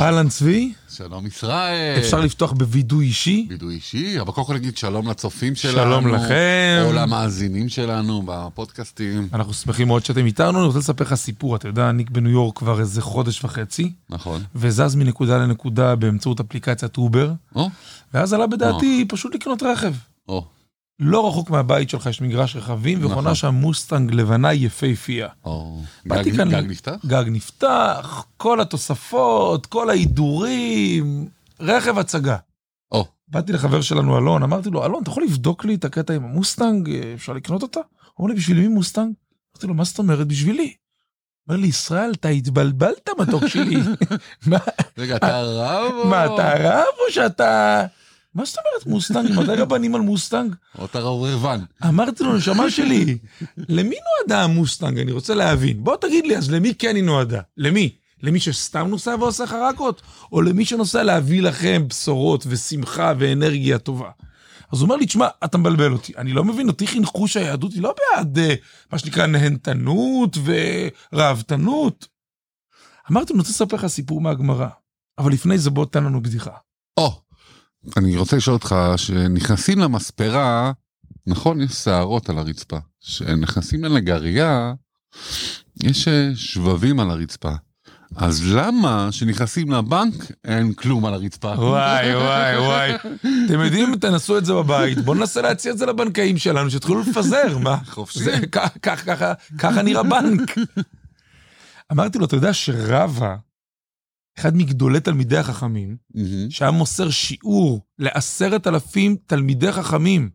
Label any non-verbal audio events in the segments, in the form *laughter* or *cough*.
אהלן צבי, שלום ישראל. אפשר לפתוח בווידוי אישי? וידוי אישי, אבל קודם כל נגיד שלום לצופים שלנו. שלום לכם. או למאזינים שלנו בפודקאסטים. אנחנו שמחים מאוד שאתם איתנו, אני רוצה לספר לך סיפור, אתה יודע, אני בניו יורק כבר איזה חודש וחצי, נכון. וזז מנקודה לנקודה באמצעות אפליקציית אובר, או, ואז עלה בדעתי פשוט לקנות רכב. או, לא רחוק מהבית שלך יש מגרש רכבים, נכון. וחונה שם מוסטנג לבנה יפהפייה. או. גג כאן- גג נפתח? גג נפתח, כל התוספות, כל ההידורים, רכב הצגה. או, באתי לחבר שלנו אלון, אמרתי לו, אלון, אתה יכול לבדוק לי את הקטע עם המוסטנג, אפשר לקנות אותה? הוא אומר לי, בשביל מי מוסטנג? אמרתי לו, מה זאת אומרת בשבילי? אומר לי, ישראל, אתה התבלבלת מתוק שלי. *laughs* מה, רגע, אתה רב או... מה, אתה רב או שאתה... מה זאת אומרת מוסטנג? מתי רבנים על מוסטנג? או אתה רברבן. אמרתי לו, נשמה שלי, למי נועדה המוסטנג? אני רוצה להבין. בוא תגיד לי, אז למי כן היא נועדה? למי? למי שסתם נוסע ועושה חרקות? או למי שנוסע להביא לכם בשורות ושמחה ואנרגיה טובה? אז הוא אומר לי, תשמע, אתה מבלבל אותי. אני לא מבין, אותי חינכו שהיהדות היא לא בעד אה, מה שנקרא נהנתנות וראוותנות. אמרתי לו, אני רוצה לספר לך סיפור מהגמרא, אבל לפני זה בוא תן לנו בדיחה. או, אני רוצה לשאול אותך, שנכנסים למספרה, נכון, יש שערות על הרצפה. כשנכנסים לנגרייה, יש אה, שבבים על הרצפה. אז למה שנכנסים לבנק אין כלום על הרצפה? וואי, וואי, וואי. *laughs* אתם יודעים, תנסו את זה בבית, בואו ננסה להציע את זה לבנקאים שלנו, שיתחילו לפזר, מה? חופשי. ככה, נראה בנק. *laughs* אמרתי לו, אתה יודע שרבא, אחד מגדולי תלמידי החכמים, מהמם. שהיה מוסר שיעור לעשרת אלפים תלמידי חכמים,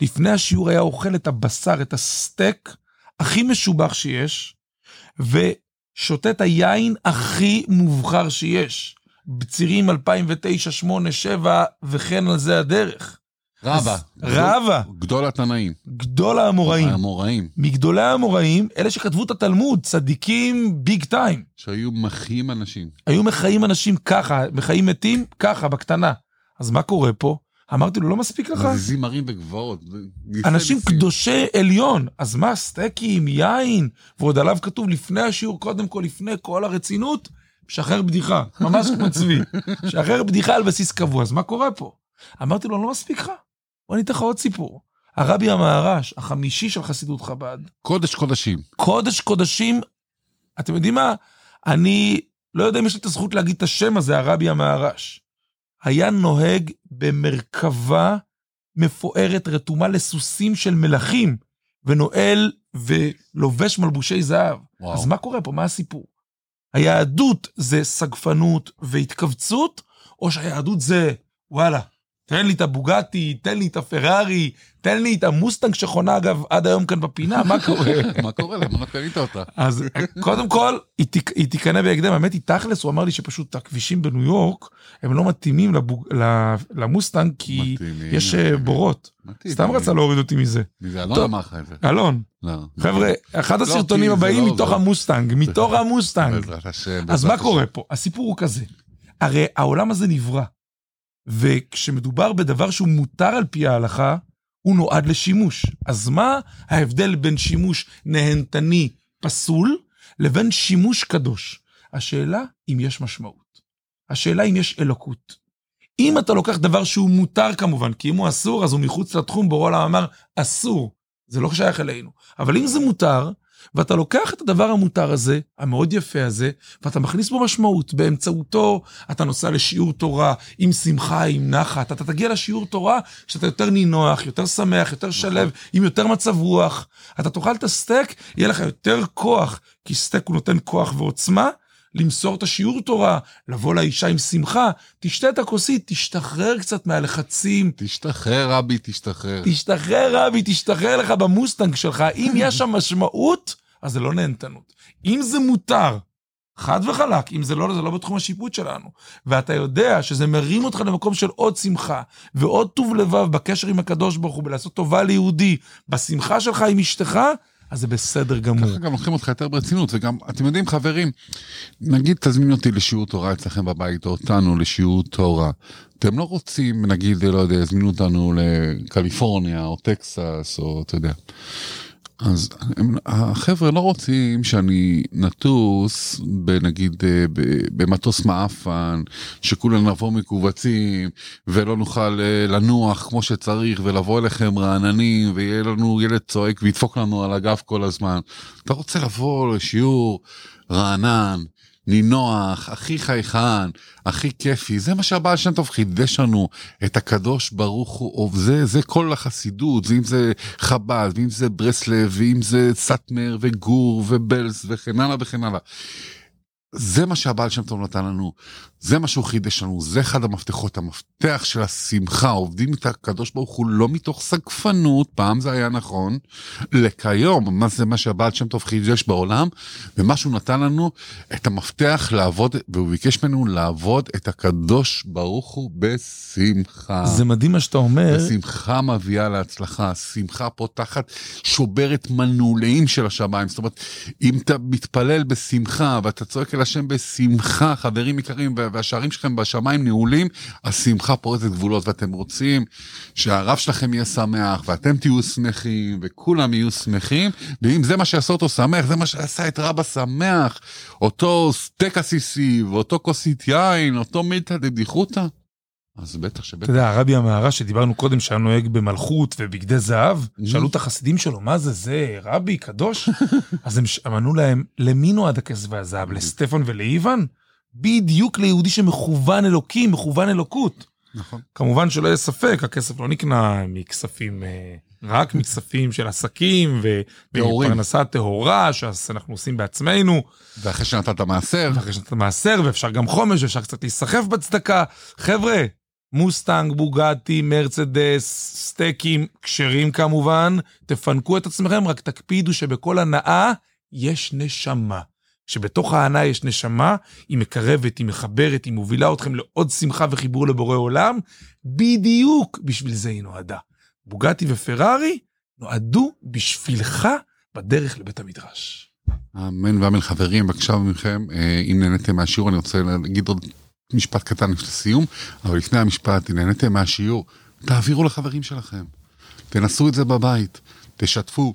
לפני השיעור היה אוכל את הבשר, את הסטייק הכי משובח שיש, ושותה את היין הכי מובחר שיש. בצירים 2009, 8, 7 וכן על זה הדרך. רבא. אז רבא. גדול התנאים. גדול האמוראים. האמוראים. מגדולי האמוראים, אלה שכתבו את התלמוד, צדיקים ביג טיים. שהיו מחיים אנשים. היו מחיים אנשים ככה, מחיים מתים ככה, בקטנה. אז מה קורה פה? אמרתי לו, לא מספיק לך? מזיזים הרים וגבעות. אנשים ניסים. קדושי עליון. אז מה, סטייקים, יין, ועוד עליו כתוב לפני השיעור, קודם כל, לפני כל הרצינות, שחרר בדיחה, ממש כמו צבי. *laughs* שחרר בדיחה על בסיס קבוע, אז מה קורה פה? אמרתי לו, לא מספיק לך? בוא אני אתן לך עוד סיפור. הרבי המהר"ש, החמישי של חסידות חב"ד, קודש קודשים. קודש קודשים, אתם יודעים מה? אני לא יודע אם יש לי את הזכות להגיד את השם הזה, הרבי המהר"ש. היה נוהג במרכבה מפוארת רתומה לסוסים של מלכים, ונועל ולובש מלבושי זהב. וואו. אז מה קורה פה? מה הסיפור? היהדות זה סגפנות והתכווצות, או שהיהדות זה, וואלה, תן לי את הבוגטי, תן לי את הפרארי, תן לי את המוסטנג שחונה אגב עד היום כאן בפינה, מה קורה? *laughs* מה קורה? למה לא קנית אותה? אז קודם כל, היא, תיקנה בהקדם. האמת היא, תכלס, הוא אמר לי שפשוט הכבישים בניו יורק, הם לא מתאימים למוסטנג, כי יש אה. בורות. סתם רצה להוריד אותי מזה. מי זה? אלון. אמר לך את זה. אלון, לא. חבר'ה, אחד לא, הסרטונים הבאים לא מתוך. המוסטנג, מתוך המוסטנג. אז מה. קורה פה? הסיפור הוא כזה. הרי העולם הזה נברא, וכשמדובר בדבר שהוא מותר על פי ההלכה, הוא נועד לשימוש. אז מה ההבדל בין שימוש נהנתני פסול לבין שימוש קדוש? השאלה אם יש משמעות. השאלה אם יש אלוקות. אם אתה לוקח דבר שהוא מותר כמובן, כי אם הוא אסור אז הוא מחוץ לתחום, בורא העולם אמר אסור, זה לא שייך אלינו. אבל אם זה מותר, ואתה לוקח את הדבר המותר הזה, המאוד יפה הזה, ואתה מכניס בו משמעות. באמצעותו אתה נוסע לשיעור תורה עם שמחה, עם נחת. אתה תגיע לשיעור תורה שאתה יותר נינוח, יותר שמח, יותר שלב, עם יותר מצב רוח. אתה תאכל את הסטייק, יהיה לך יותר כוח, כי סטייק הוא נותן כוח ועוצמה. למסור את השיעור תורה, לבוא לאישה עם שמחה, תשתה את הכוסית, תשתחרר קצת מהלחצים, תשתחרר, רבי, תשתחרר. תשתחרר רבי, תשתחרר לך במוסטנג שלך. אם יש שם משמעות, אז זה לא נהנתנות. אם זה מותר, חד וחלק, אם זה לא, זה לא בתחום השיפוט שלנו. ואתה יודע שזה מרים אותך למקום של עוד שמחה, ועוד טוב לבב בקשר עם הקדוש ברוך הוא, בלעשות טובה ליהודי, בשמחה שלך עם אשתך, אז זה בסדר גמור. ככה גם לוקחים אותך יותר ברצינות, וגם, אתם יודעים, חברים, נגיד תזמין אותי לשיעור תורה אצלכם בבית, או אותנו לשיעור תורה. אתם לא רוצים, נגיד, לא יודע, יזמינו אותנו לקליפורניה, או טקסס, או אתה יודע. אז הם, החבר'ה לא רוצים שאני נטוס בנגיד אה, במטוס מעפן, שכולנו נבוא מכווצים ולא נוכל אה, לנוח כמו שצריך ולבוא אליכם רעננים ויהיה לנו ילד צועק וידפוק לנו על הגב כל הזמן. אתה רוצה לבוא לשיעור רענן, נינוח, הכי חייכן, הכי כיפי, זה מה שהבעל שם טוב חידש לנו, את הקדוש ברוך הוא, זה, זה כל החסידות, ואם זה חב"ד, ואם זה ברסלב, ואם זה סאטמר וגור ובלס וכן הלאה וכן הלאה. זה מה שהבעל שם טוב נתן לנו, זה מה שהוא חידש לנו, זה אחד המפתחות, המפתח של השמחה, עובדים את הקדוש ברוך הוא לא מתוך סגפנות, פעם זה היה נכון, לכיום, מה זה מה שהבעל שם טוב חידש בעולם, ומה שהוא נתן לנו, את המפתח לעבוד, והוא ביקש ממנו לעבוד את הקדוש ברוך הוא בשמחה. זה מדהים מה שאתה אומר. השמחה מביאה להצלחה, השמחה פותחת, שוברת מנעולאים של השמיים. זאת אומרת, אם אתה מתפלל בשמחה ואתה צועק אל השם בשמחה, חברים יקרים, והשערים שלכם בשמיים נעולים, השמחה פורצת גבולות, ואתם רוצים שהרב שלכם יהיה שמח, ואתם תהיו שמחים, וכולם יהיו שמחים, ואם זה מה שעשה אותו שמח, זה מה שעשה את רבא שמח, אותו סטייק עסיסי, ואותו כוסית יין, אותו מילתא דדיחותא. אז בטח שבטח. אתה יודע, הרבי המהר"ש שדיברנו קודם, שהיה נוהג במלכות ובגדי זהב, Mhm. שאלו את החסידים שלו, מה זה, זה רבי קדוש? *laughs* אז הם ענו להם, למי נועד הכסף והזהב? לסטפן ולאיוון? בדיוק ליהודי שמכוון אלוקים, מכוון אלוקות. נכון. כמובן שלא יהיה ספק, הכסף לא נקנה מכספים, אה, רק מכספים של עסקים ו- טהורים. ומפרנסה טהורה, שאנחנו עושים בעצמנו, ואחרי שנתת מעשר, ואחרי שאתה מעשר, ואפשר גם חומש, ואפשר קצת להיסחף בצדקה. חבר'ה, מוסטנג, בוגטי, מרצדס, סטייקים, כשרים כמובן, תפנקו את עצמכם, רק תקפידו שבכל הנאה יש נשמה. שבתוך ההנאה יש נשמה, היא מקרבת, היא מחברת, היא מובילה אתכם לעוד שמחה וחיבור לבורא עולם, בדיוק בשביל זה היא נועדה. בוגטי ופרארי נועדו בשבילך בדרך לבית המדרש. אמן ואמן חברים, בבקשה מכם, אה, אם נהניתם מהשיעור, אני רוצה להגיד עוד משפט קטן לסיום, אבל לפני המשפט, אם נהניתם מהשיעור, תעבירו לחברים שלכם. תנסו את זה בבית, תשתפו,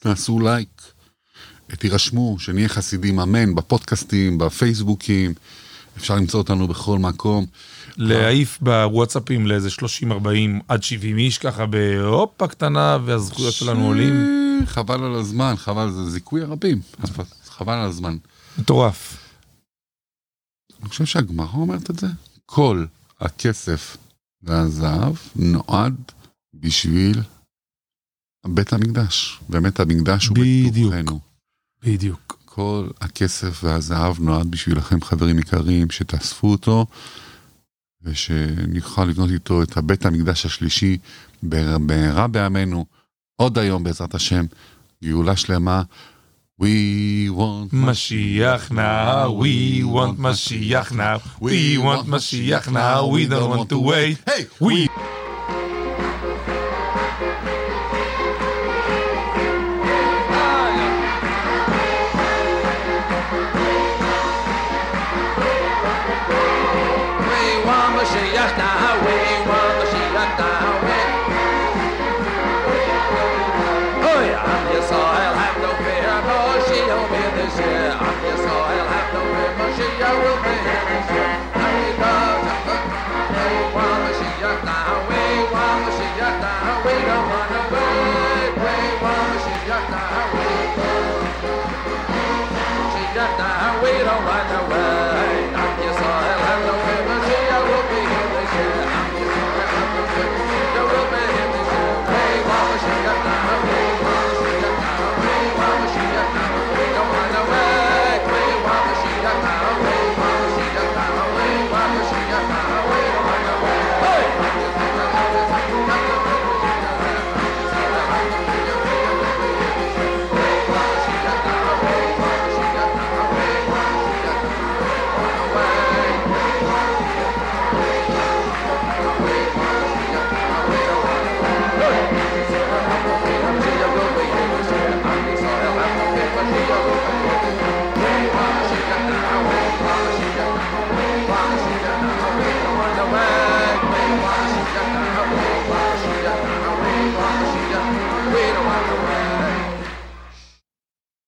תעשו לייק, תירשמו, שנהיה חסידים, אמן, בפודקאסטים, בפייסבוקים, אפשר למצוא אותנו בכל מקום. להעיף בוואטסאפים לאיזה 30-40 עד 70 איש ככה בהופה קטנה והזכויות שלנו עולים. חבל על הזמן, חבל, זה זיכוי הרבים, חבל על הזמן. מטורף. אני חושב שהגמרא אומרת את זה. כל הכסף והזהב נועד בשביל בית המקדש, באמת המקדש הוא. בתוכנו. בדיוק. כל הכסף והזהב נועד בשבילכם חברים יקרים, שתאספו אותו, ושנוכל לבנות איתו את הבית המקדש השלישי במהרה בימינו, עוד היום בעזרת השם, גאולה שלמה. We want משיח now, we want משיח now, we want משיח now, we don't want to wait. Hey, we